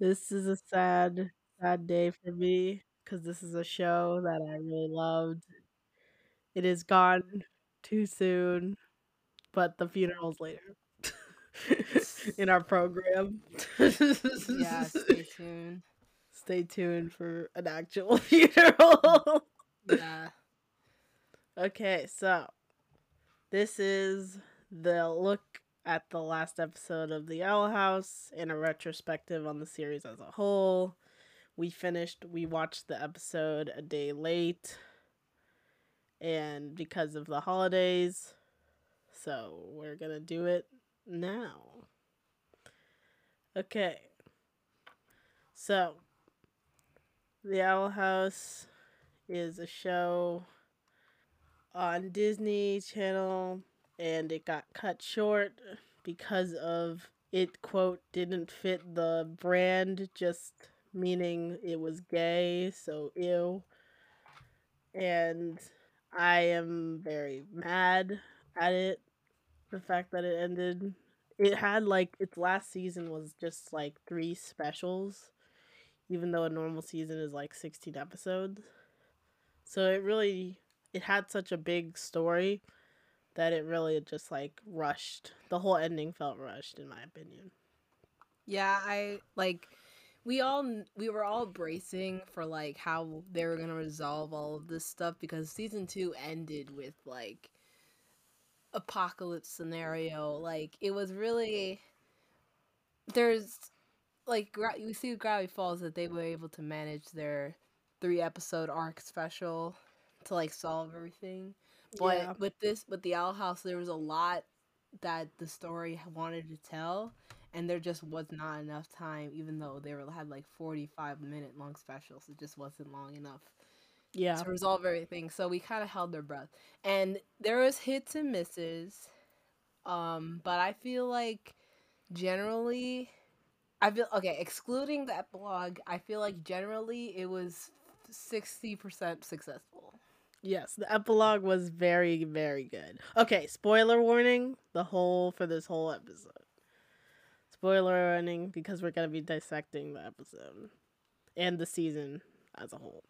This is a sad, sad day for me because this is a show that I really loved. It is gone too soon, but the funeral's later in our program. Yeah, stay tuned. Stay tuned for an actual funeral. Yeah. okay, so this is the look at the last episode of The Owl House and a retrospective on the series as a whole. We finished, we watched the episode a day late, and because of the holidays, so we're gonna do it now. Okay. So, The Owl House is a show on Disney Channel and it got cut short because of it quote didn't fit the brand just meaning it was gay so ew. And i am very mad at it the fact that it ended. It had like its last season was just like three specials even though a normal season is like 16 episodes. So it really it had such a big story that it really just like rushed. The whole ending felt rushed, in my opinion. Yeah, I like we all we were all bracing for like how they were gonna resolve all of this stuff because season two ended with like apocalypse scenario. Like it was really there's like you see Gravity Falls that they were able to manage their three episode arc special to like solve everything. But yeah. with this, with the Owl House, there was a lot that the story wanted to tell, and there just was not enough time. Even though they were had like forty five minute long specials, it just wasn't long enough. Yeah, to resolve everything. So we kind of held their breath, and there was hits and misses. Um, but I feel like generally, I feel okay. Excluding the epilogue, I feel like generally it was sixty percent successful. Yes, the epilogue was very, very good. Okay, spoiler warning the whole for this whole episode. Spoiler warning because we're gonna be dissecting the episode and the season as a whole.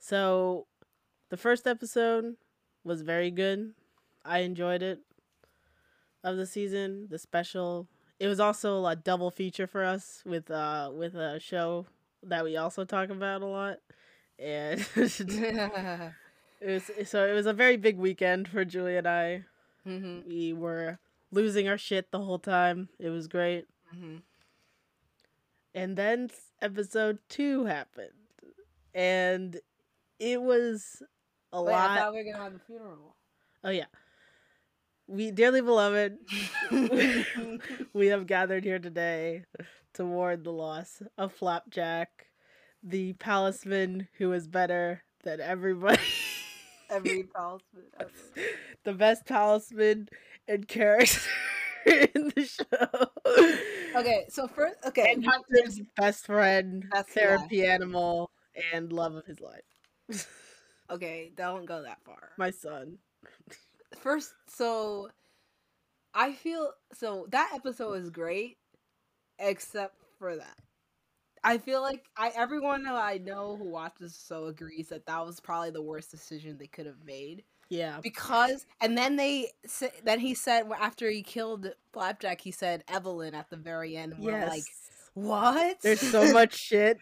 So, the first episode was very good. I enjoyed it. Of the season, the special. It was also a double feature for us with uh with a show that we also talk about a lot and it was so it was a very big weekend for Julie and I. Mm-hmm. We were losing our shit the whole time. It was great. Mm-hmm. And then episode two happened, and it was a Wait, lot. I thought we were gonna have the funeral. Oh yeah. We dearly beloved, we have gathered here today to mourn the loss of Flapjack the palisman who is better than everybody. Every palisman ever. the best palisman and character in the show. Okay, so first, okay, and Hunter's best friend, That's therapy animal, and love of his life. okay, don't go that far. My son. First, so I feel so that episode is great, except for that. I feel like I everyone I know who watches so agrees that that was probably the worst decision they could have made. Yeah. Because and then they then he said after he killed Flapjack, he said Evelyn at the very end. Yes. We're like, what? There's so much shit.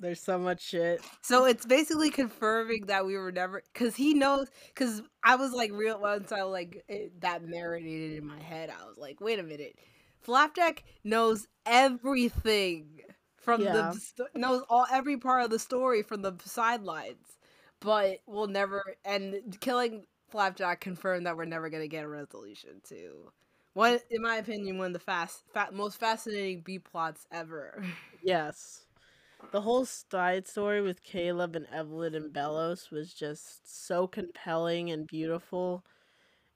There's so much shit. So it's basically confirming that we were never because he knows. Because I was like real once I like it, that marinated in my head. I was like, wait a minute, Flapjack knows everything from yeah. the knows all every part of the story from the sidelines, but we'll never and killing Flapjack confirmed that we're never gonna get a resolution to one, in my opinion, one of the fast, fa- most fascinating B plots ever. Yes, the whole side story with Caleb and Evelyn and Belos was just so compelling and beautiful,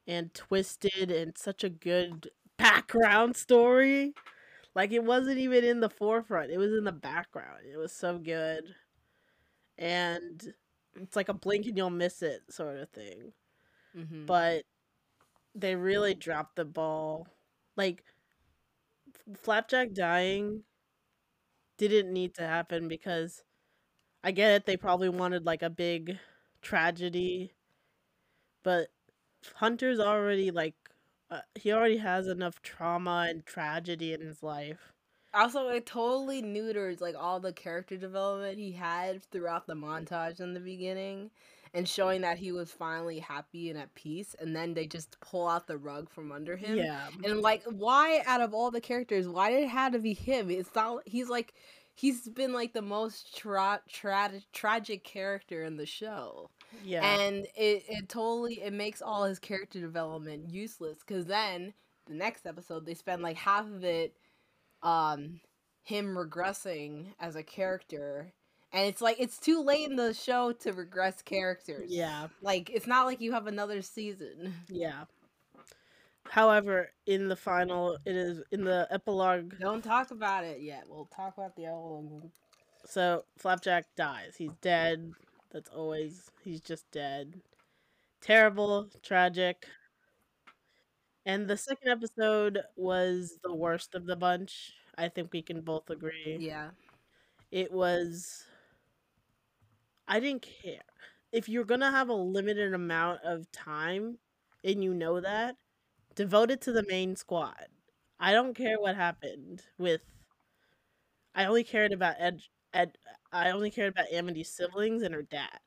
and twisted and such a good background story. Like it wasn't even in the forefront. It was in the background. It was so good. And it's like a blink and you'll miss it sort of thing. Mm-hmm. But they really dropped the ball. Like Flapjack dying didn't need to happen because I get it. They probably wanted like a big tragedy, but Hunter's already like uh, he already has enough trauma and tragedy in his life. Also, it totally neuters like all the character development he had throughout the montage in the beginning and showing that he was finally happy and at peace and then they just pull out the rug from under him. Yeah. And like why out of all the characters, why did it have to be him? It's not he's like he's been like the most tra- tra- tragic character in the show. Yeah. And it, it totally it makes all his character development useless cuz then the next episode they spend like half of it um him regressing as a character and it's like it's too late in the show to regress characters yeah. like it's not like you have another season Yeah. However, in the final, it is in the epilogue. don't talk about it yet we'll talk about the epilogue So Flapjack dies. He's dead. That's always he's just dead. Terrible, tragic. And the second episode was the worst of the bunch. I think we can both agree. yeah It was I didn't care. If you're going to have a limited amount of time and you know that, devote it to the main squad. I don't care what happened with I only cared about Ed Ed I only cared about Amity's siblings and her dad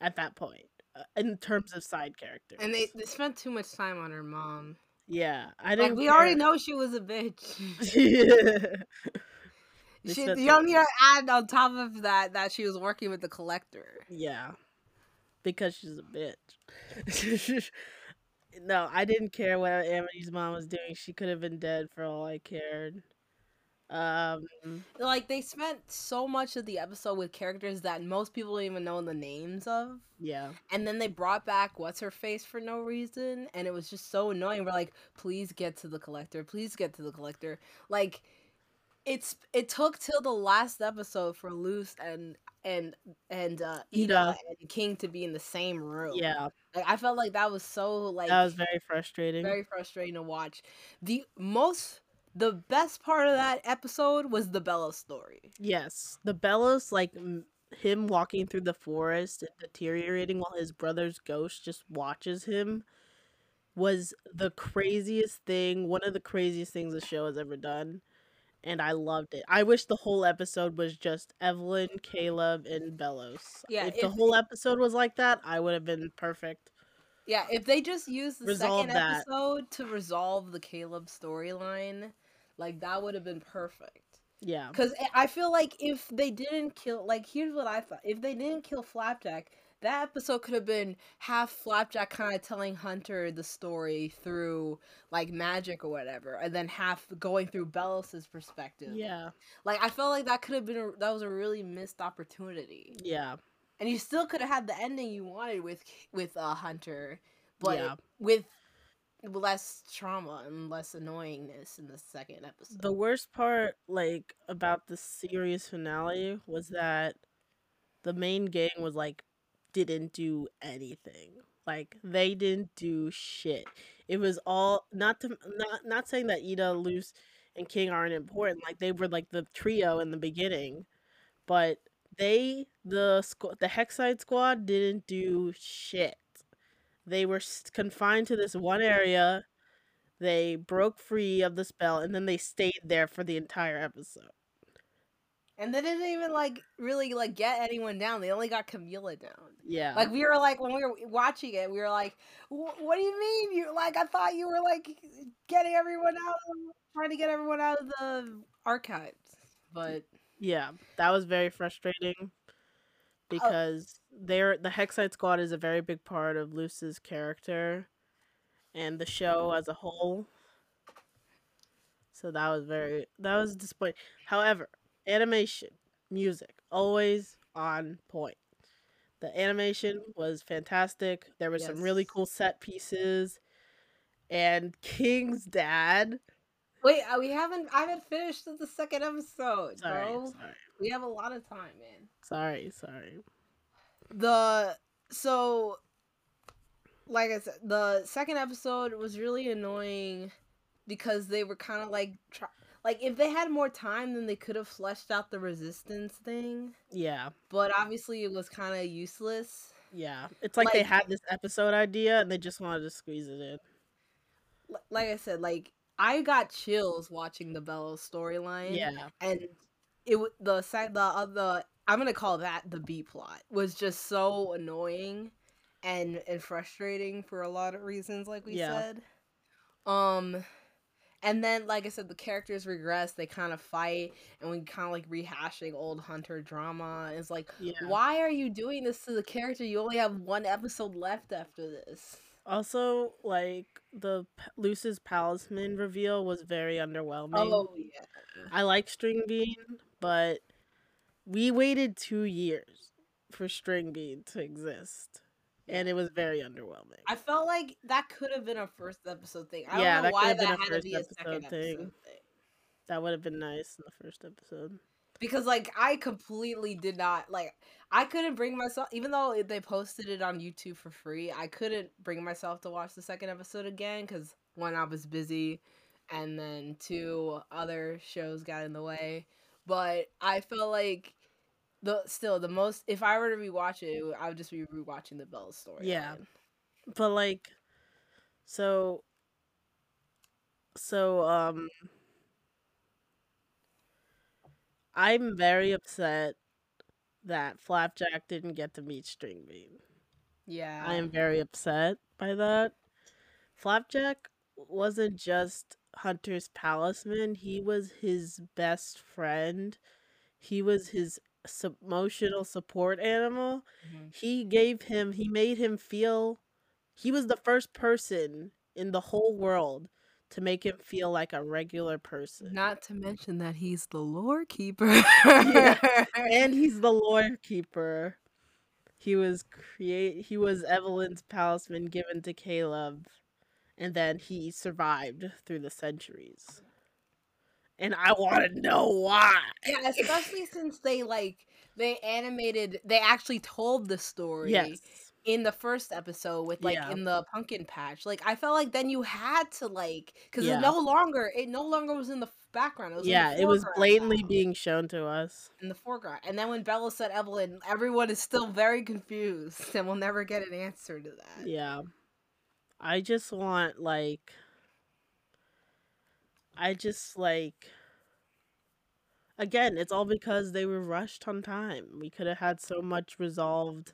at that point uh, in terms of side characters. and they, they spent too much time on her mom yeah, I didn't we care. already know she was a bitch she, you the- don't need to add on top of that that she was working with the collector Yeah. Because she's a bitch. no, I didn't care what Amity's mom was doing. She could have been dead for all I cared. Um like they spent so much of the episode with characters that most people don't even know the names of yeah. and then they brought back what's her face for no reason and it was just so annoying we're like please get to the collector please get to the collector like it's it took till the last episode for Luz and and and uh Eda, Eda. and king to be in the same room Yeah. like i felt like that was so like That was very frustrating. very frustrating to watch the most the best part of that episode was the Belos story yes. The Belos like m- him walking through the forest and deteriorating while his brother's ghost just watches him was the craziest thing, one of the craziest things the show has ever done. And I loved it. I wish the whole episode was just Evelyn, Caleb, and Belos. Yeah, if the whole episode was like that, I would have been perfect. Yeah, if they just used the Resolve second that. episode to resolve the Caleb storyline, like that would have been perfect. Yeah. Because I feel like if they didn't kill, like, here's what I thought: if they didn't kill Flapjack, that episode could have been half Flapjack kind of telling Hunter the story through like magic or whatever, and then half going through Belos's perspective. Yeah. Like I felt like that could have been a, that was a really missed opportunity, Yeah. and you still could have had the ending you wanted with with uh, Hunter, but Yeah. with less trauma and less annoyingness in the second episode. The worst part, like, about the series finale was that the main gang was like didn't do anything. Like they didn't do shit. It was all not to not not saying that Eda, Luz, and King aren't important. Like they were like the trio in the beginning, but they the squ- the Hexside squad didn't do shit. They were confined to this one area. They broke free of the spell, and then they stayed there for the entire episode. And they didn't even like really like get anyone down. They only got Camila down. Yeah, Like we were like when we were watching it, we were like, "What do you mean? You like I thought you were like getting everyone out, trying to get everyone out of the archives." But yeah, that was very frustrating oh, because they're the Hexside squad is a very big part of Luz's character and the show as a whole. So that was very that was disappointing. However, animation, music, always on point. The animation was fantastic. There were some really cool set pieces. And King's dad. wait, uh, we haven't. I haven't finished the second episode, Sorry, bro. sorry, We have a lot of time, man. sorry, sorry. The so like I said, the second episode was really annoying because they were kind of like try, like if they had more time, then they could have fleshed out the resistance thing. Yeah. But obviously, it was kind of useless. Yeah. It's like, they had this episode idea and they just wanted to squeeze it in. Like I said, like I got chills watching the Belos storyline. Yeah. and it the side the other I'm gonna call that the B plot was just so annoying and and frustrating for a lot of reasons, like we Yeah. said. Um, and then like I said, the characters regress. They kind of fight, and we kind of like rehashing old Hunter drama. It's like, Yeah. why are you doing this to the character? You only have one episode left after this. Also, like the P- Luz's Palisman reveal was very underwhelming. Oh yeah. I like String Bean, but we waited two years for String Bean to exist, and it was very underwhelming. I felt like that could have been a first episode thing. I Yeah, don't know that why have been that a had to first be a episode second thing. episode thing. That would have been nice in the first episode. Because like I completely did not like I couldn't bring myself even though they posted it on YouTube for free, I couldn't bring myself to watch the second episode again cuz one I was busy and then two other shows got in the way. But I felt like the still the most if I were to rewatch it, I would just be rewatching the Bell story. Yeah. But like, so, so um, I'm very upset that Flapjack didn't get to meet String Bean. Yeah. I am very upset by that. Flapjack wasn't just Hunter's palisman, he was his best friend. He was his su- emotional support animal. Mhm. He gave him, he made him feel, he was the first person in the whole world to make him feel like a regular person. Not to mention that he's the lore keeper. yeah. and he's the lore keeper. He was create he was Evelyn's palisman given to Caleb and then he survived through the centuries. And I want to know why. Yeah, especially since they like they animated they actually told the story Yes. in the first episode with like Yeah. in the pumpkin patch. Like I felt like then you had to like cuz Yeah. it no longer it no longer was in the background. It was Yeah, it was blatantly being shown to us. in the foreground. And then when Belos said Evelyn, everyone is still very confused and we'll never get an answer to that. Yeah. I just want like I just like again, it's all because they were rushed on time. We could have had so much resolved,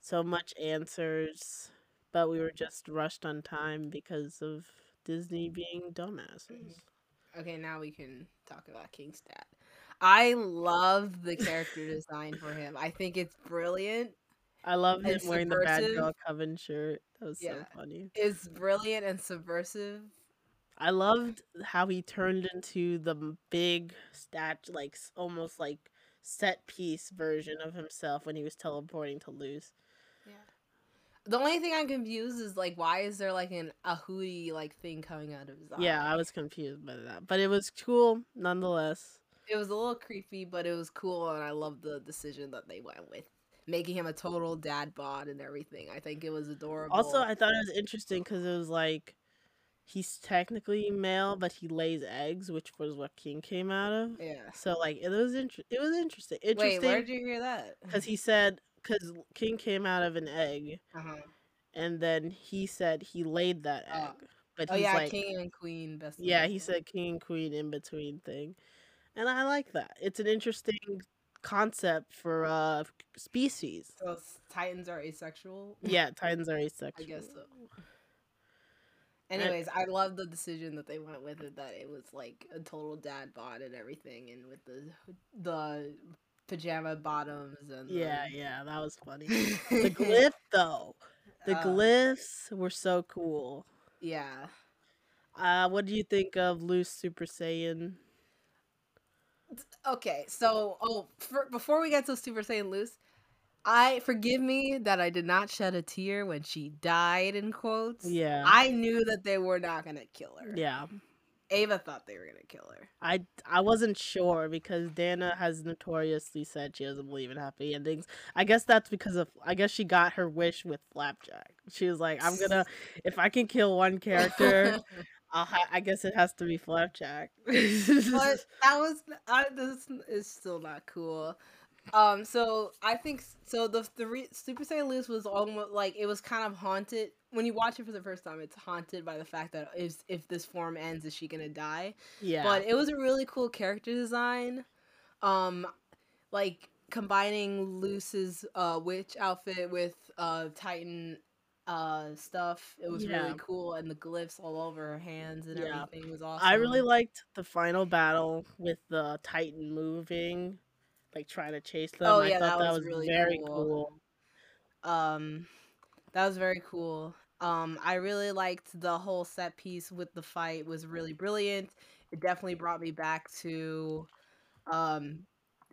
so much answers, but we were just rushed on time because of Disney being mm-hmm. dumbasses. Okay, now we can talk about King's dad. I love the character design for him. I think it's brilliant. I love him wearing the Bad. Girl Coven shirt. That was so funny. It's brilliant and subversive. I loved how he turned into the big statue, like almost like set piece version of himself when he was teleporting to Luz. Yeah. The only thing I'm confused is like why is there like an a Hooty like thing coming out of his eye? Yeah, I was confused by that, but it was cool nonetheless. It was a little creepy, but it was cool and I love the decision that they went with. Making him a total dad bod and everything. I think it was adorable. Also, I thought it was interesting because it was like he's technically male, but he lays eggs, which was what King came out of. Yeah. So like it was inter- it was interesting. Wait, where Interesting did you hear that? because he said because King came out of an egg, Uh-huh. and then he said he laid that Oh. egg. But Oh yeah, like, king and queen best. yeah, he said king and queen in between thing, and I like that. It's an interesting concept for uh species. So titans are asexual. Yeah, titans are asexual. I guess so. Anyways, I love the decision that they went with it. That it was like a total dad bod and everything, and with the the pajama bottoms and the- Yeah, yeah, that was funny. the glyph though, the Uh, glyphs were so cool. Yeah. Uh, what do you think of Luz Super Saiyan? Okay, so oh, for, before we get to Super Saiyan Luz, I forgive me that I did not shed a tear when she died in quotes. Yeah, I knew that they were not gonna kill her. yeah. Ava thought they were gonna kill her. I I wasn't sure because Dana has notoriously said she doesn't believe in happy endings. I guess that's because of I guess she got her wish with Flapjack. She was like, I'm gonna if I can kill one character, ha- I guess it has to be Flapjack. but that was I, this is still not cool. Um, so I think so. The the re- Super Saiyan Luz was almost like it was kind of haunted when you watch it for the first time. It's haunted by the fact that if if this form ends, is she gonna die? yeah. But it was a really cool character design. Um, like combining Luz's uh witch outfit with uh Titan uh stuff. It was Yeah. really cool, and the glyphs all over her hands and Yeah. everything was awesome. I really liked the final battle with the Titan moving, like trying to chase them. Oh, I yeah, thought that that was was really very cool. cool. Um, that was very cool. Um, I really liked the whole set piece with the fight was really brilliant. It definitely brought me back to, um,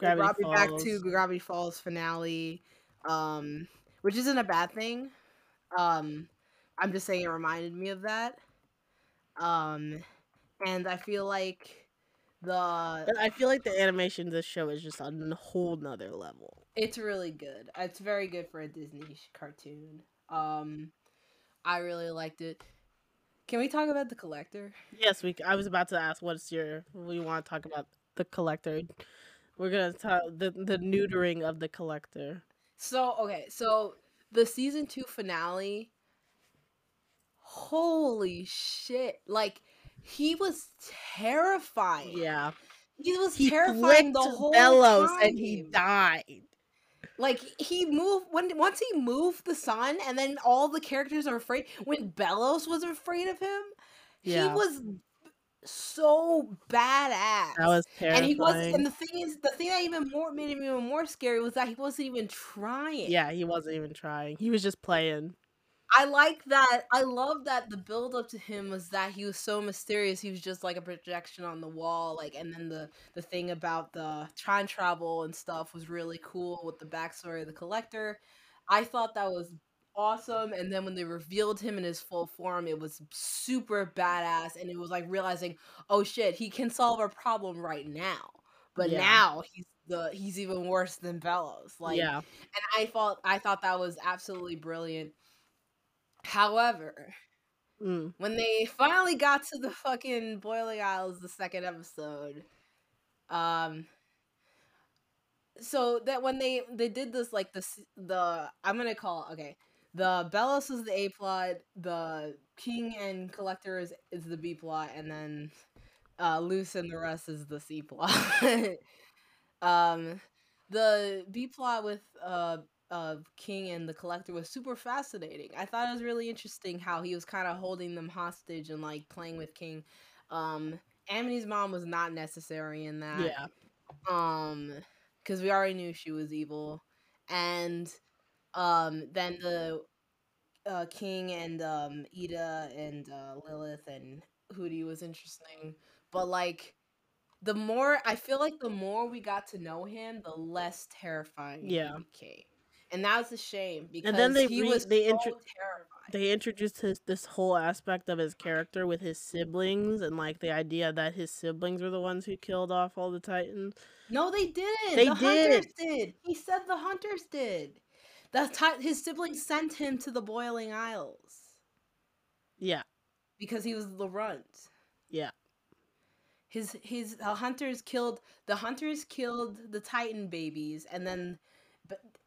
it Gravity brought me back to Gravity Falls finale, um, which isn't a bad thing. Um, I'm just saying it reminded me of that. Um, and I feel like the I feel like the animation of this show is just on a whole nother level. It's really good. It's very good for a Disney cartoon. Um, I really liked it. Can we talk about the collector? Yes, we. I was about to ask, what's your? We want to talk about the collector. We're gonna talk the the neutering of the collector. So okay, so the season two finale. Holy shit! Like he was terrifying. Yeah, he was he terrifying the whole Belos time. and he died. Like he moved when once he moved the sun, and then all the characters are afraid. When Belos was afraid of him, Yeah. he was so badass. That was terrifying. and he was, and the thing is, the thing that even more made him even more scary was that he wasn't even trying. yeah, he wasn't even trying. He was just playing. I like that. I love that the build up to him was that he was so mysterious. He was just like a projection on the wall, like, and then the the thing about the time travel and stuff was really cool with the backstory of the collector. I thought that was awesome. And then when they revealed him in his full form, it was super badass, and it was like realizing, oh shit, he can solve our problem right now. But Yeah. now he's the he's even worse than Belos. Like, yeah, and I thought I thought that was absolutely brilliant. However, mm. when they finally got to the fucking Boiling Isles, the second episode, um, so that when they they did this like this the I'm gonna call okay the Belos is the A plot, the King and Collector is, is the B plot, and then uh, Luz and the rest is the C plot. um, the B plot with uh of King and the Collector was super fascinating. I thought it was really interesting how he was kind of holding them hostage and like playing with King. Um, Amity's mom was not necessary in that. yeah, Um, because we already knew she was evil, and um, then the uh, King and um, Eda and uh, Lilith and Hooty was interesting, but like the more I feel like the more we got to know him, the less terrifying Yeah. he became, and that was a shame because and then they he re- was they so intro- terrifying. they introduced his this whole aspect of his character with his siblings and like the idea that his siblings were the ones who killed off all the titans. No, they didn't. They the hunters did. did. He said the hunters did. That his siblings sent him to the Boiling Isles Yeah, because he was the runt. yeah, His his the hunters killed the hunters killed the Titan babies, and then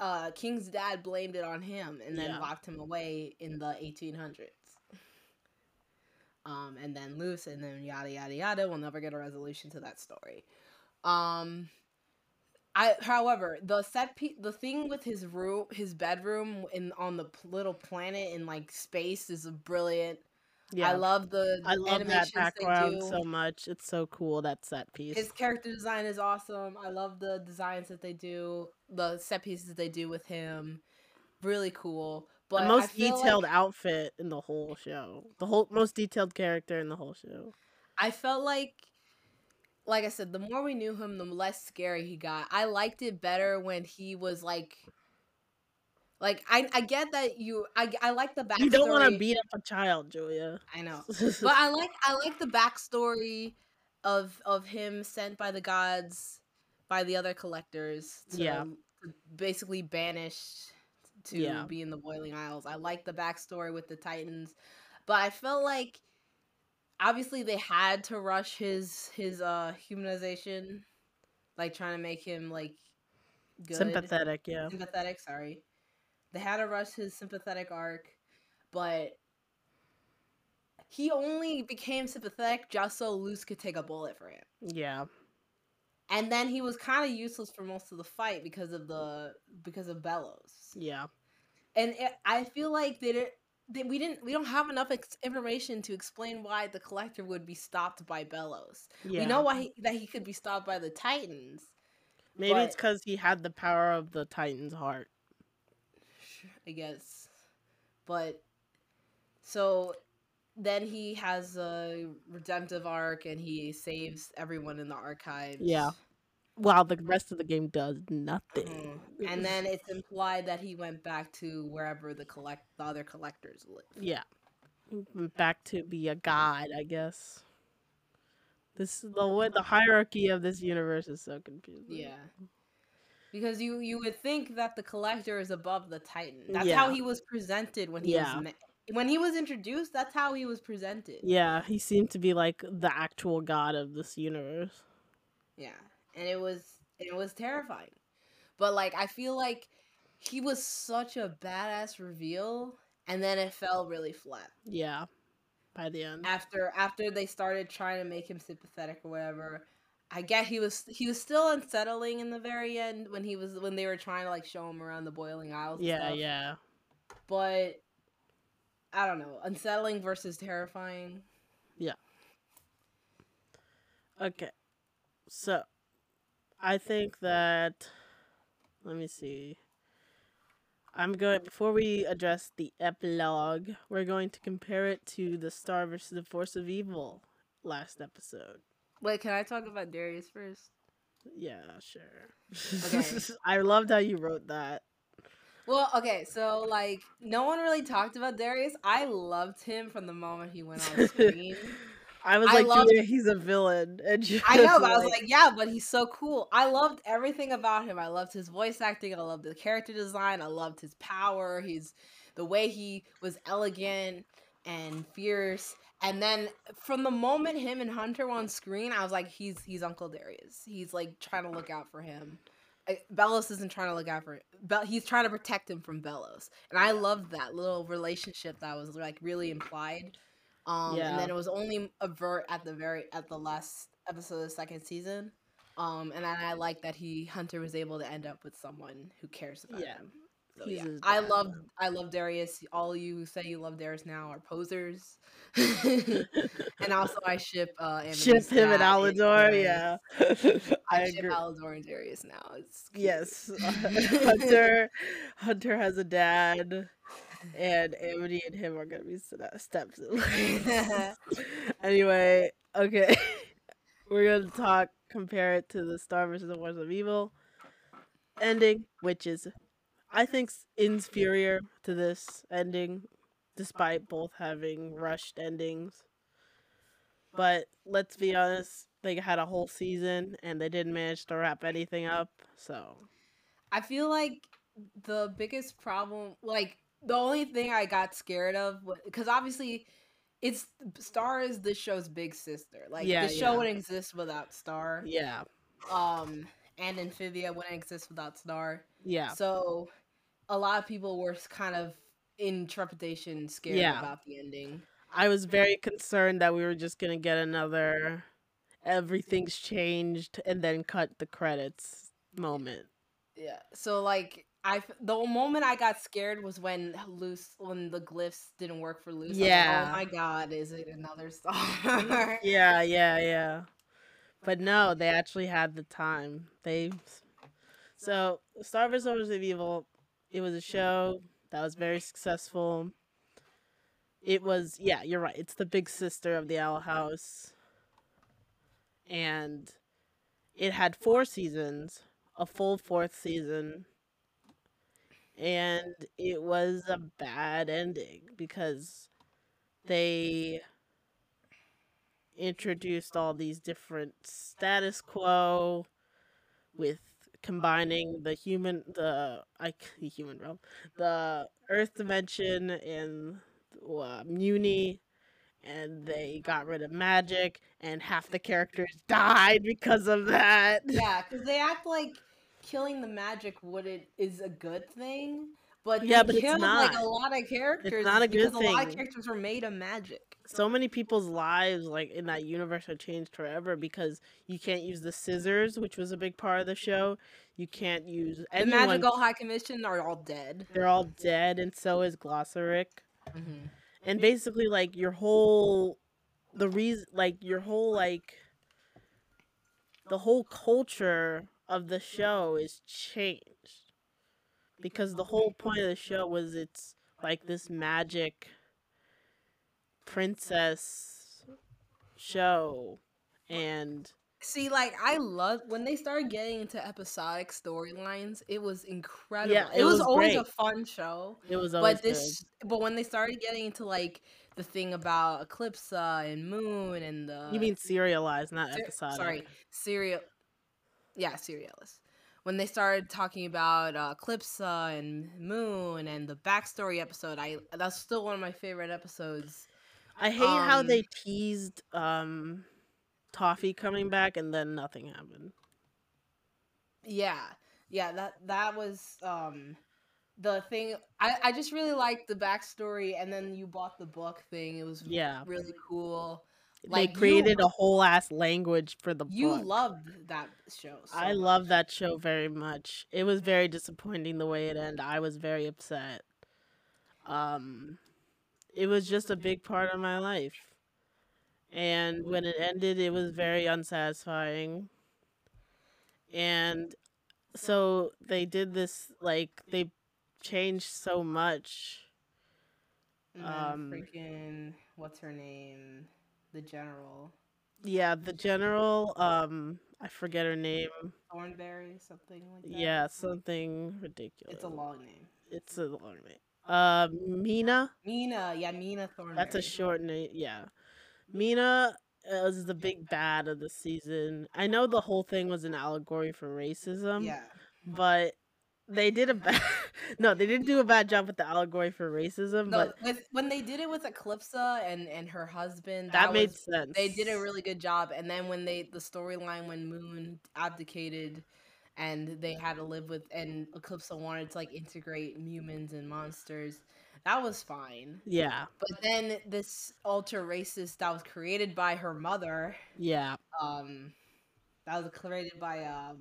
uh, King's dad blamed it on him, and then Yeah. locked him away in the 1800s. Um, and then Luz, and then yada yada yada. We'll never get a resolution to that story. Um, I, however, the set the thing with his room, his bedroom in on the p- little planet in like space is brilliant. yeah. I love the I love that background do. so much. It's so cool that set piece. His character design is awesome. I love the designs that they do, the set pieces they do with him. Really cool. But the most detailed like, outfit in the whole show. The whole most detailed character in the whole show. I felt like, like I said, the more we knew him, the less scary he got. I liked it better when he was like, like I I get that you I I like the backstory. You don't want to beat up a child, Julia. I know. but I like I like the backstory of of him sent by the gods by the other collectors to, Yeah. basically banished to Yeah. be in the boiling isles. I like the backstory with the titans, but I felt like obviously they had to rush his his uh humanization, like trying to make him like good. Sympathetic, yeah. sympathetic. Sorry, they had to rush his sympathetic arc, but he only became sympathetic just so Luz could take a bullet for him. Yeah. And then he was kind of useless for most of the fight because of the because of Belos. Yeah. And it, I feel like they did that we didn't we don't have enough ex- information to explain why the collector would be stopped by Belos. Yeah. We know why he, that he could be stopped by the Titans. Maybe it's because he had the power of the Titan's heart. I guess. But so then he has a redemptive arc and he saves everyone in the archives. Yeah. While the rest of the game does nothing. Mhm. And then it's implied that he went back to wherever the collect the other collectors live. Yeah. Back to be a god, I guess. This the way the hierarchy of this universe is so confusing. Yeah. Because you you would think that the collector is above the titan. That's how he was presented when he Yeah. was me- when he was introduced. That's how he was presented. Yeah, he seemed to be like the actual god of this universe. Yeah, and it was it was terrifying. But like I feel like he was such a badass reveal, and then it fell really flat Yeah. By the end. after after they started trying to make him sympathetic or whatever. I get he was he was still unsettling in the very end when he was when they were trying to like show him around the boiling isles. and Yeah, stuff. yeah. but I don't know, unsettling versus terrifying. Yeah. Okay. So, I think that. Let me see. I'm going. Before we address the epilogue, we're going to compare it to the Star versus the Force of Evil last episode. Wait, can I talk about Darius first? Yeah, sure. Okay. I loved how you wrote that. Well, okay, so like no one really talked about Darius. I loved him from the moment he went on screen. I was I like, love- Julia, he's a villain. And I know, but I was like, yeah, but he's so cool. I loved everything about him. I loved his voice acting. I loved the character design. I loved his power. He's the way he was elegant and fierce. And then from the moment him and Hunter were on screen, I was like, he's he's Uncle Darius. He's like trying to look out for him. Belos isn't trying to look out for him. Bel- he's trying to protect him from Belos. And I loved that little relationship that was like really implied. Um, Yeah. and then it was only avert at the very at the last episode of the second season. Um, and then I like that he Hunter was able to end up with someone who cares about Yeah. him. So, yeah. I love I love Darius. All you who say you love Darius now are posers. and also I ship uh Ship him and Alador, Darius. yeah. I, I ship agree. Alador and Darius now. It's cute. Yes, Hunter. Hunter has a dad, and Amity and him are gonna be st- uh, steps. anyway, okay, we're gonna talk. Compare it to the Star versus the Wars of Evil ending, which is, I think, inferior to this ending, despite both having rushed endings. But let's be honest, they had a whole season and they didn't manage to wrap anything up. So I feel like the biggest problem, like the only thing I got scared of, because obviously, it's Star is this show's big sister. Like Yeah, the show yeah. wouldn't exist without Star. yeah, Um, and Amphibia wouldn't exist without Star. yeah, So, a lot of people were kind of in trepidation, scared Yeah. about the ending. I was very concerned that we were just gonna get another everything's changed and then cut the credits moment. Yeah. So like I the moment I got scared was when Luz when the glyphs didn't work for Luz. Oh yeah. oh my god, is it another star? Yeah, yeah, yeah. But no, they actually had the time. They so Star vs. Wars of Evil. It was a show that was very successful. It was yeah, you're right. It's the big sister of the Owl House, and it had four seasons, a full fourth season, and it was a bad ending because they introduced all these different status quo with combining the human the I human realm the earth dimension and uh, Mewni and they got rid of magic, and half the characters died because of that. Yeah, because they act like killing the magic would it is a good thing, but Yeah, but it's killed like a lot of characters. It's not a good because a lot of characters were made of magic. So many people's lives, like in that universe, have changed forever because you can't use the scissors, which was a big part of the show. You can't use The magical high commission are all dead. They're all dead, and so is Glossaryck. Mm-hmm. and basically like your whole the reason like your whole like the whole culture of the show is changed because the whole point of the show was it's like this magic princess show and See, like I love when they started getting into episodic storylines. It was incredible. Yeah, it, it was, was always great. a fun show. it was always But this, but when they started getting into like the thing about Eclipsa uh, and Moon and the you mean serialized not episodic Sorry, serial. Yeah, serialist. When they started talking about uh, Eclipsa and Moon and the backstory episode, I that's still one of my favorite episodes. i hate how um, they teased um toffee coming back and then nothing happened Yeah, yeah, that that was um the thing. I I just really liked the backstory, and then you bought the book thing. It was yeah really cool. They Like, you- created a whole ass language for the You book. loved that show. so I love that show very much. It was very disappointing the way it ended. I was very upset. Um, it was just a big part of my life, and when it ended, it was very unsatisfying. And so they did this like they changed so much. And um, freaking what's her name? The general Yeah, the general. Um, I forget her name. Thornberry, something like that. Yeah, something ridiculous. It's a long name. It's a long name. Uh, Mina. Mina, yeah, Mina Thornberry. That's a short name. Yeah, Mina is the big bad of the season. I know the whole thing was an allegory for racism. Yeah. but they did a bad. no, they didn't do a bad job with the allegory for racism. No, but with, when they did it with Eclipsa and and her husband, that, that, made was, sense. they did a really good job. And then when they the storyline when Moon abdicated and they had to live with and Eclipsa wanted to like integrate humans and monsters, that was fine. Yeah, But then this ultra racist that was created by her mother, yeah. um, that was created by um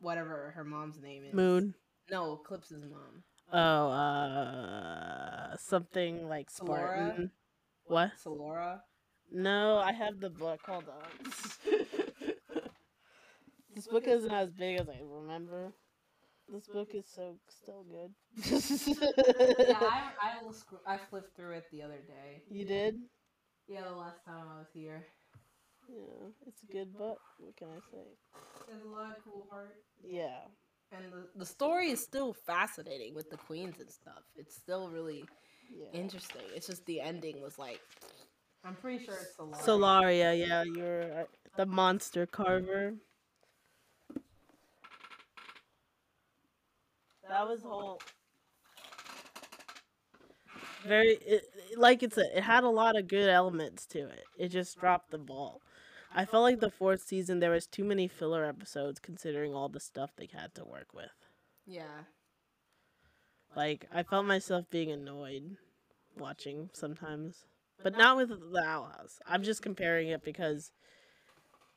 whatever her mom's name is. Moon. No, Eclipsa's mom. Oh, uh, something like? Spartan. What? Solora. No, I have the book. Hold on. this book isn't as big as I remember. This book is so still good. yeah, I I, was sc- I flipped through it the other day. you did? Yeah, the last time I was here. Yeah, it's a good book. What can I say? There's a lot of cool art. Yeah. And the, the story is still fascinating with the queens and stuff. It's still really Yeah. interesting. It's just the ending was like I'm pretty sure it's Solara. Solaria, yeah, you're uh, the monster carver. That was whole very it, it- like it's a, it had a lot of good elements to it. It just dropped the ball. I felt like the fourth season there was too many filler episodes considering all the stuff they had to work with. Yeah. Like I felt myself being annoyed watching sometimes, but not with the Owl House. I'm just comparing it because,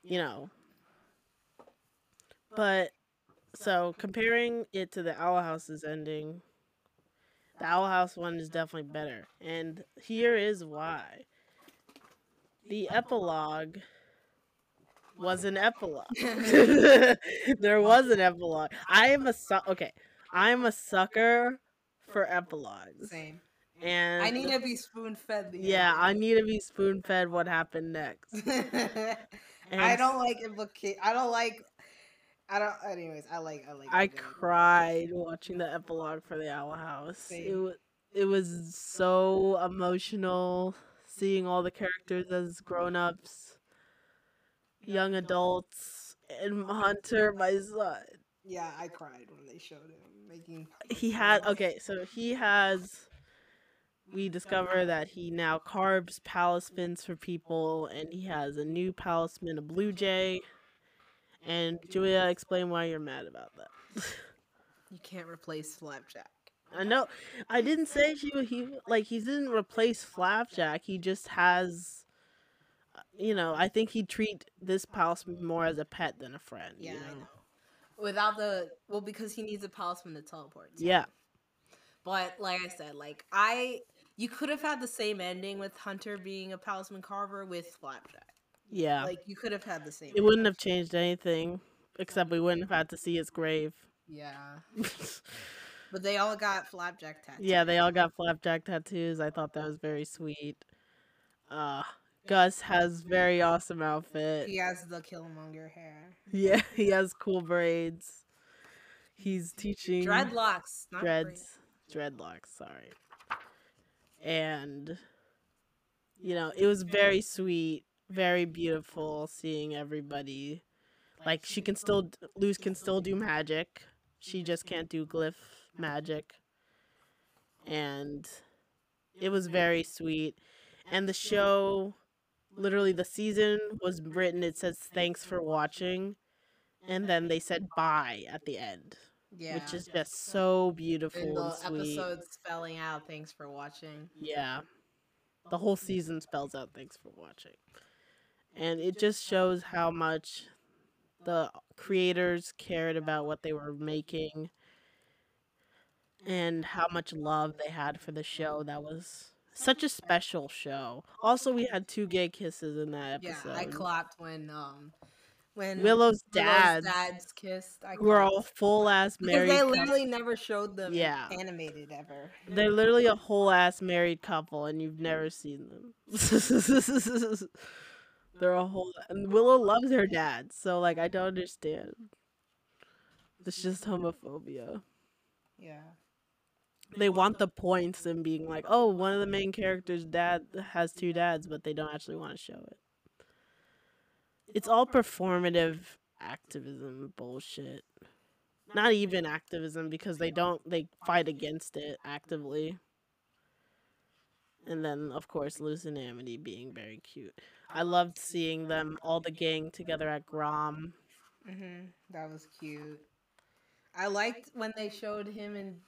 you know. But so comparing it to the Owl House's ending, the Owl House one is definitely better, and here is why. The epilogue was an epilogue. there was an epilogue. I am a su- okay. I'm a sucker for epilogues. Same. And I need to be spoon fed. Yeah, I need to be spoon fed what happened next. I don't like implicate. I don't like. I don't. Anyways, I like. I like. I cried watching the epilogue for the Owl House. It Same. was it was so emotional seeing all the characters as grown ups, young adults, and Hunter, my son. Yeah, I cried when they showed him making. He had okay, so he has we discover that he now carves palace fins for people, and he has a new palisman, a blue jay. And Julia, explain why you're mad about that. You can't replace Flapjack. I know. I didn't say he he like he didn't replace Flapjack. He just has, you know. I think he'd treat this palisman more as a pet than a friend. Yeah, you I know? know. Without the well, because he needs a palisman to teleport. to. Yeah, But like I said, like I, you could have had the same ending with Hunter being a palisman carver with Flapjack. yeah. Like you could have had the same. it wouldn't have changed anything, except we wouldn't have had to see his grave. Yeah, but they all got Flapjack tattoos. yeah, they all got flapjack tattoos. I thought that was very sweet. Uh, Gus has very awesome outfit. He has the Killmonger hair. Yeah, he has cool braids. He's teaching Dreadlocks. Not dreads, dreadlocks. Sorry, and you know it was very sweet, very beautiful seeing everybody. Like she can still, Luz can still do magic. She just can't do glyph magic, and it was very sweet. And the show, literally, the season was written. It says thanks for watching, and then they said bye at the end Yeah. which is just so beautiful and the episode spelling out thanks for watching. Yeah. The whole season spells out thanks for watching. And it just shows how much the creators cared about what they were making and how much love they had for the show. That was such a special show. Also, we had two gay kisses in that episode. Yeah. I clapped when um when Willow's Willow's dads, dads kissed. I who are all full ass because married. they literally never showed them Yeah. animated ever. They're literally a whole ass married couple, and you've never seen them. They're a whole. And Willow loves her dad, so like I don't understand. It's just homophobia. Yeah. They want the points and being like, oh, one of the main characters' dad has two dads, but they don't actually want to show it. It's all performative activism bullshit. Not even activism because they don't they fight against it actively. And then of course Luz and Amity being very cute. I loved seeing them all the gang together at Grom. Mhm. That was cute. I liked when they showed him and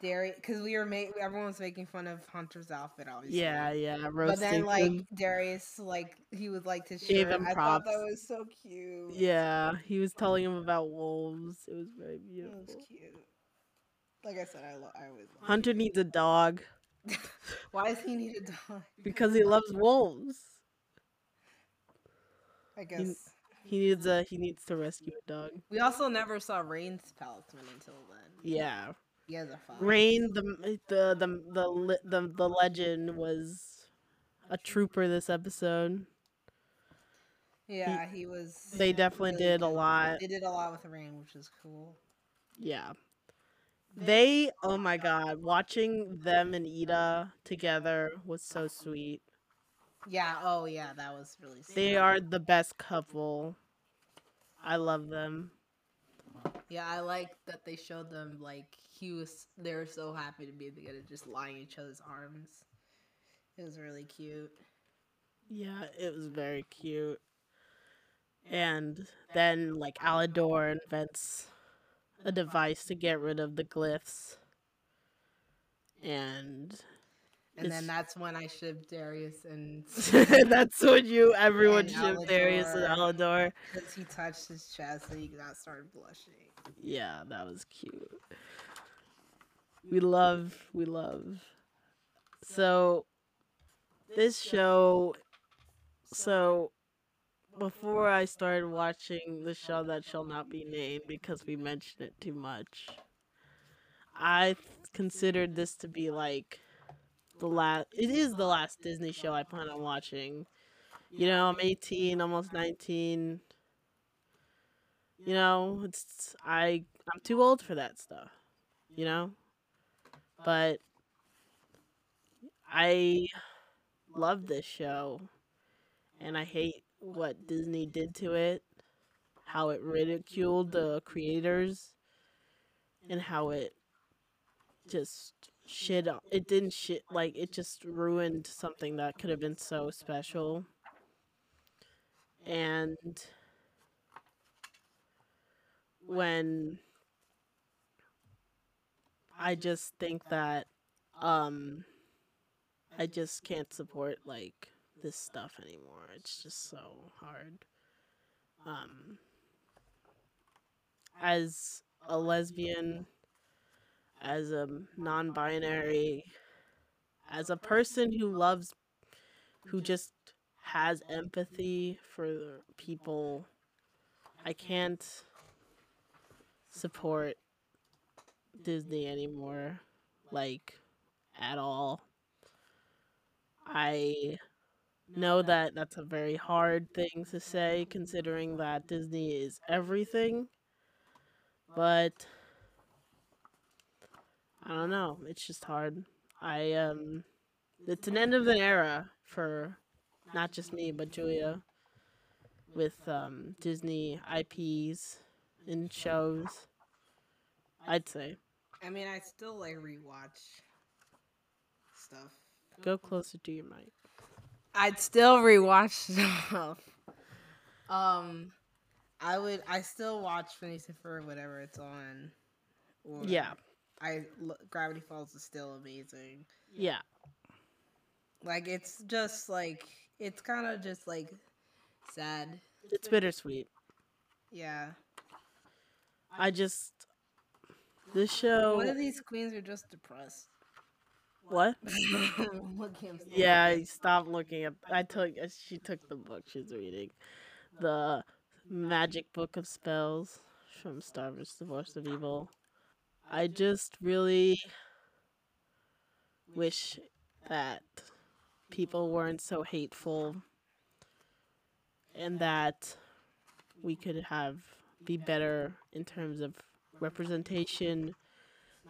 Darius because we were everyone was making fun of Hunter's outfit, obviously. Yeah, yeah, But then, like him. Darius, like he would like to him I thought that was so cute. Yeah, he was telling him about wolves. It was very it beautiful. was cute. Like I said, I lo- I always. loved Hunter needs a dog. Why does he need a dog? because he loves wolves. I guess He needs a he needs to rescue a dog. we also never saw Raine's palisman until then. Yeah, He has a fox. Raine the eh, the the the the, the legend was a trooper this episode. Yeah, he was. They definitely really did a lot. They did a lot with Raine, which is cool. Yeah. They oh my god, watching them and Eda together was so sweet. Yeah. Oh yeah, that was really. Sweet. They are the best couple. I love them. Yeah, I like that they showed them like he was. They were so happy to be together, just lying in each other's arms. It was really cute. Yeah, it was very cute. And then like Alador invents a device to get rid of the glyphs. And And It's- then that's when I shipped Darius and that's what you everyone And shipped Darius and Alador. because he touched his chest and he got started blushing. Yeah, that was cute. We love, we love. So, this show. So, before I started watching the show that shall not be named because we mentioned it too much, I th- considered this to be like the last. It is the last Disney show I plan on watching. You know, I'm 18, almost 19. You know, it's I I'm too old for that stuff. You know? But I love this show and I hate what Disney did to it, how it ridiculed the creators and how it just shit it didn't shit like it just ruined something that could have been so special. And when i just think that um i just can't support like this stuff anymore. It's just so hard. Um as a lesbian as a non-binary as a person who loves who just has empathy for people i can't support disney anymore like at all. I know that that's a very hard thing to say considering that disney is everything but I don't know. It's just hard. I um it's an end of an era for not just me but Julia with um Disney IPs and shows. I'd say I mean, I still like rewatch stuff. go closer to your mic. I'd still rewatch stuff. Um, I would. I still watch Phineas and Ferb whenever it's on. Or Yeah. I Gravity Falls is still amazing. Yeah. Like it's just like it's kind of just like sad. It's bittersweet. Yeah. I just this show One of these queens are just depressed. what? Look. Yeah, I stopped looking at. I took. uh, She took the book she's reading, the Magic Book of Spells from Star vs. the Force of Evil. I just really wish that people weren't so hateful, and that we could have be better in terms of representation,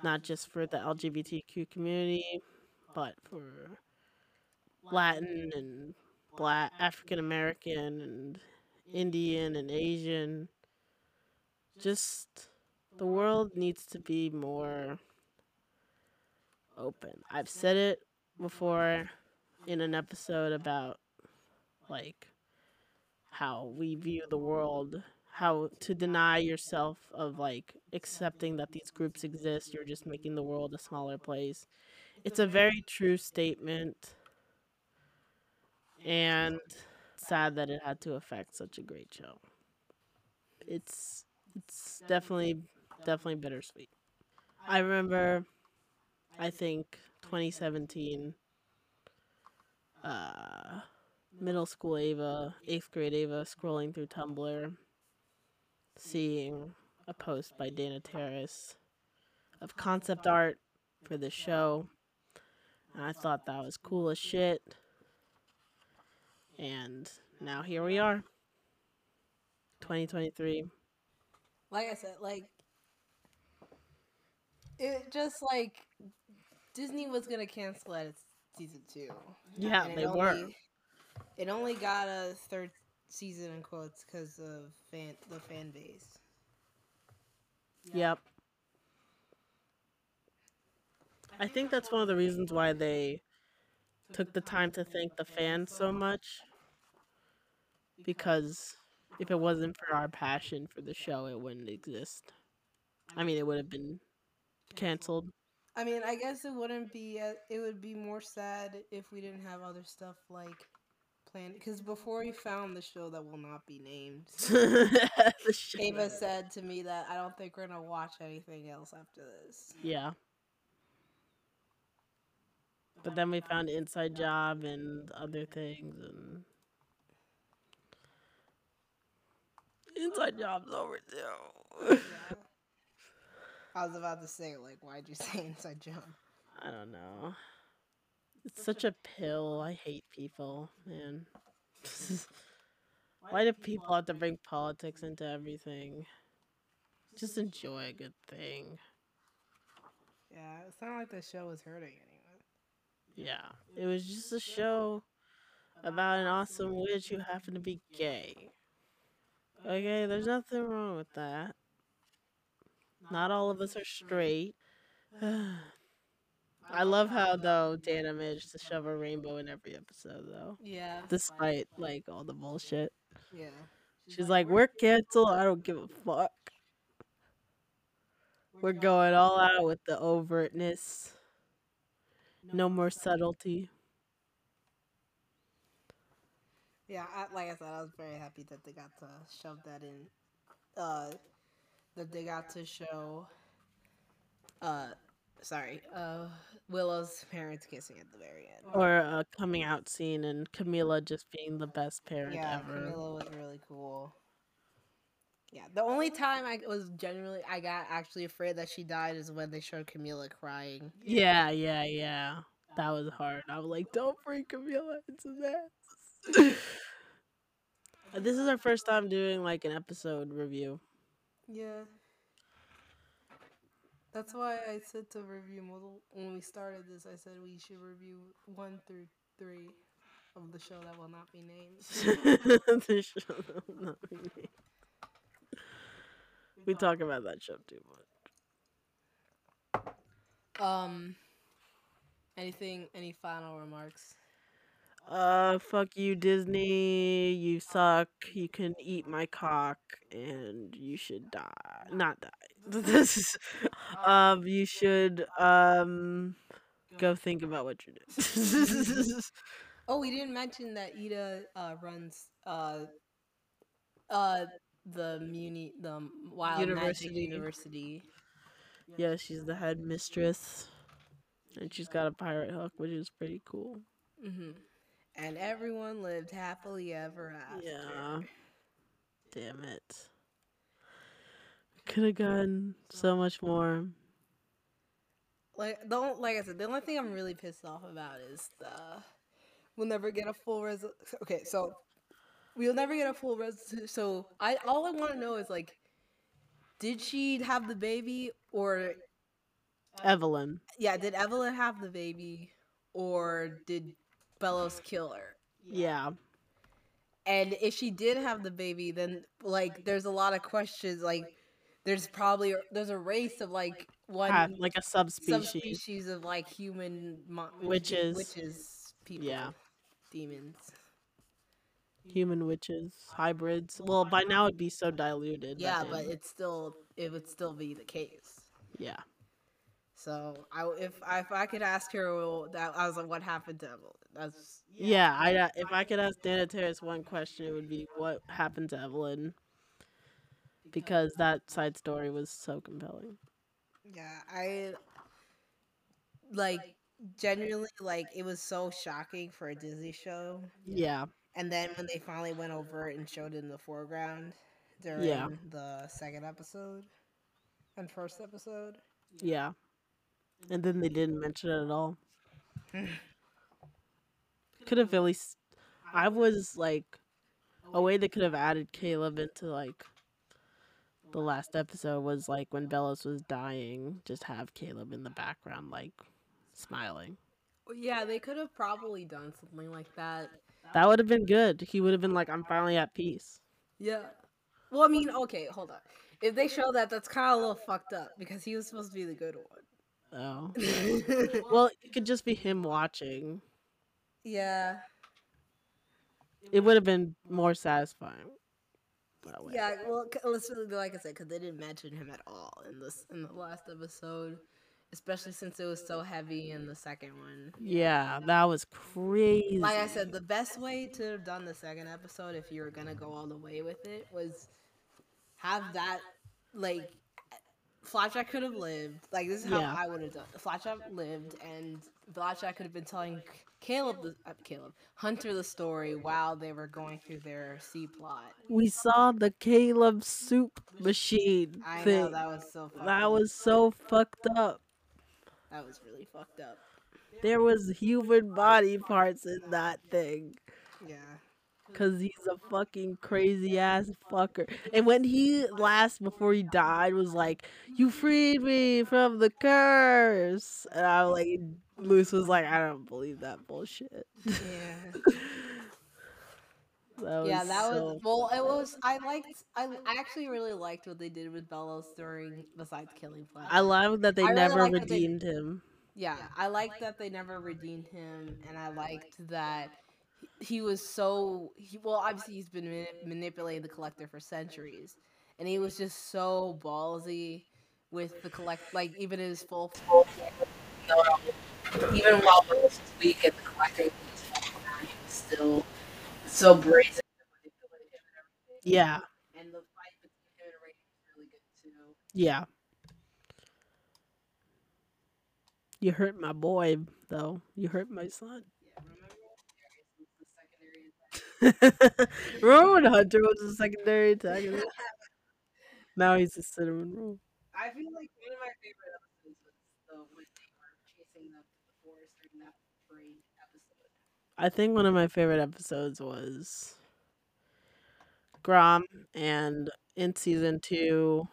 not just for the LGBTQ community, but for Latin and Black, African American and Indian and Asian. Just the world needs to be more open. I've said it before in an episode about like how we view the world, how to deny yourself of like accepting that these groups exist, you're just making the world a smaller place. It's a very true statement and sad that it had to affect such a great show. It's it's definitely definitely bittersweet. I remember I think 2017 uh middle school Ava, 8th grade Ava scrolling through Tumblr seeing a post by Dana Terrace of concept art for the show. And I thought that was cool as shit. And now here we are. 2023. like I said, like it just like Disney was gonna cancel it season two. Yeah, and they were. only- It only got a third season in quotes because of fan the fan base. Yep. I think that's one of the reasons why they took the time to thank the fans so much. Because if it wasn't for our passion for the show, it wouldn't exist. I mean, it would have been canceled. Um, I mean, I guess it wouldn't be. a- It would be more sad if we didn't have other stuff like planned. Because before we found the show that will not be named, Ava said to me that I don't think we're gonna watch anything else after this. Yeah. But then we found Inside Job and other things and Inside Job's over too. I was about to say, like, why'd you say inside job? I don't know. It's such a pill. I hate people, man. Why do people have to bring politics into everything? Just enjoy a good thing. Yeah, it sounded like the show was hurting anyone. Yeah, it was just a show about an awesome witch who happened to be gay. Okay, there's nothing wrong with that. Not all of us are straight. I love how though Dana managed to shove a rainbow in every episode though, Yeah. despite like all the bullshit. Yeah. She's like, "We're canceled. I don't give a fuck. We're going all out with the overtness. No more subtlety." Yeah, I, like I said, I was very happy that they got to shove that in. Uh, that they got to show. Uh, sorry. Uh, Willow's parents kissing at the very end. Or a coming out scene and Camila just being the best parent yeah, ever. Camila was really cool. Yeah, the only time I was genuinely I got actually afraid that she died is when they showed Camila crying. Yeah, yeah, yeah. That was hard. I was like, "Don't bring Camila into this." This is our first time doing like an episode review. Yeah. That's why I said to review model when we started this. I said we should review one through three of the show that will not be named. The show will not be named. we talk about that show too much. Um. Anything? Any final remarks? Uh, fuck you, Disney. You suck. You can eat my cock, and you should die. Not die. This is, um, you should um go think about what you're doing. Oh, we didn't mention that Eda uh, runs uh uh the muni the Wild University. Magic University. yeah, she's the head mistress, and she's got a pirate hook, which is pretty cool. hmm And everyone lived happily ever after. Yeah. Damn it. Could have gotten so much more. Like don't like I said, the only thing I'm really pissed off about is the we'll never get a full res. Okay, so we'll never get a full res. So I all I want to know is like, did she have the baby or Evelyn. yeah, did Evelyn have the baby or did Belos kill her? Yeah. And if she did have the baby, then like there's a lot of questions. Like there's probably there's a race of like one Half, like a subspecies. subspecies of like human mo- Witches. witches, people, Yeah. demons. Human witches, hybrids. Well, by now it'd be so diluted. Yeah, that but it's still it would still be the case. yeah. So I if I, if I could ask her, well, that I was like, what happened to Evelyn? That's Yeah, I uh, if I could ask Dana Terrace one question, it would be what happened to Evelyn, because that side story was so compelling. yeah. I like genuinely like it was so shocking for a Disney show. Yeah, And then when they finally went over it and showed it in the foreground during Yeah. the second episode and first episode. yeah, and then they didn't mention it at all. Could have at least. I was like, a way they could have added Caleb into like. The last episode was like when Belos was dying, just have Caleb in the background, like smiling. Yeah, they could have probably done something like that. That would have been good. He would have been like, I'm finally at peace. Yeah. Well, I mean, okay, hold on. If they show that, that's kind of a little fucked up because he was supposed to be the good Oh. Oh, one. Well, it could just be him watching. yeah. It would have been more satisfying. Yeah. Well, let's really like I said, because they didn't mention him at all in this in the last episode, especially since it was so heavy in the second one. Yeah, that was crazy. Like I said, the best way to have done the second episode, if you were gonna go all the way with it, was have that like Flapjack could have lived. Like this is how Yeah. I would have done. Flapjack lived, and Flapjack could have been telling Caleb, the, uh, Caleb Hunter, the story while they were going through their C plot. we saw the Caleb soup machine I thing. know that was so. That up. was so fucked up. that was really fucked up. There was human body parts in that thing. Yeah. Cause he's a fucking crazy ass fucker. And when he last before he died was like, "You freed me from the curse," and I was like, Luz was like, "I don't believe that bullshit." Yeah. That was yeah, that so was well. It was. I liked. I, I actually really liked what they did with Belos during besides killing Flash. I love that they I never like that they- redeemed him. Yeah, I liked that they never redeemed him, and I liked that he was so he, well. Obviously, he's been mani- manipulating the collector for centuries, and he was just so ballsy with the collect. Like even in his full, full even while Will was weak and the collector was he was still so brazen to manipulate him and everything. Yeah, And the fight between him and Ray was really good too. yeah. You hurt my boy, though. You hurt my son. Yeah, remember when was the secondary attack? Remember when Hunter was a secondary antagonist? Now he's a cinnamon roll. I feel like one of my favorite episodes was the when they were chasing the, the forest during that parade episode. I think one of my favorite episodes was Grom and in season two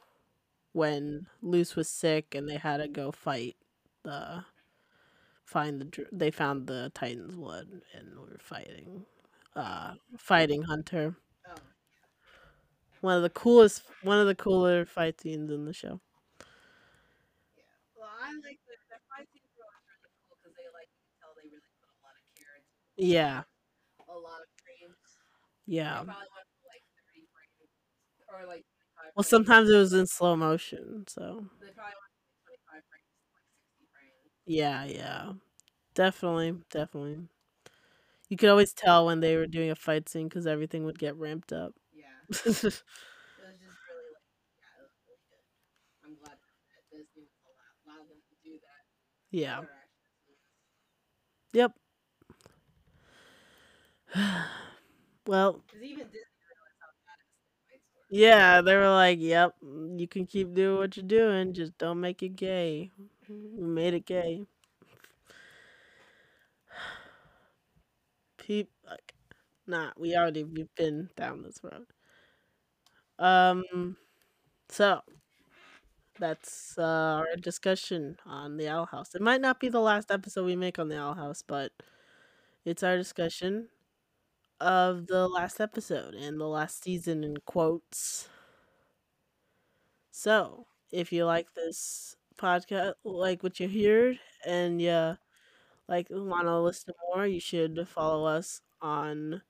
when Luz was sick and they had to go fight the find the they found the Titan's blood and we were fighting uh fighting Hunter. Oh, One of the coolest one of the cooler fight scenes in the show. yeah. Well, I like the, the fight scenes were always really cool because they like you can tell they really put a lot of care into Yeah. a lot of frames. Yeah. They probably went for like 30 frames or like 25 Well frames. sometimes it was in slow motion, so They probably went for like 25 frames like 60 frames. Yeah, yeah. Definitely, definitely. You could always tell when they were um doing a fight scene because everything would get ramped up. Yeah. It was just really like, yeah, it was really good. I'm glad that Disney was allowed, allowed them to do that. yeah. Other action scenes. Yep. well, Because even Disney realized how badass the fights were. yeah, they were like, "Yep, you can keep doing what you're doing, just don't make it gay." We made it gay. Peep, like, nah, we already we've been down this road. Um, so that's uh, our discussion on the Owl House. It might not be the last episode we make on the Owl House, but it's our discussion of the last episode and the last season in quotes. So, if you like this podcast, like what you heard, and you like want to listen more, you should follow us on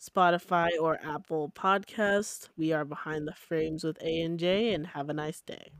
Spotify or Apple Podcast. We are behind the frames with A and J, and have a nice day.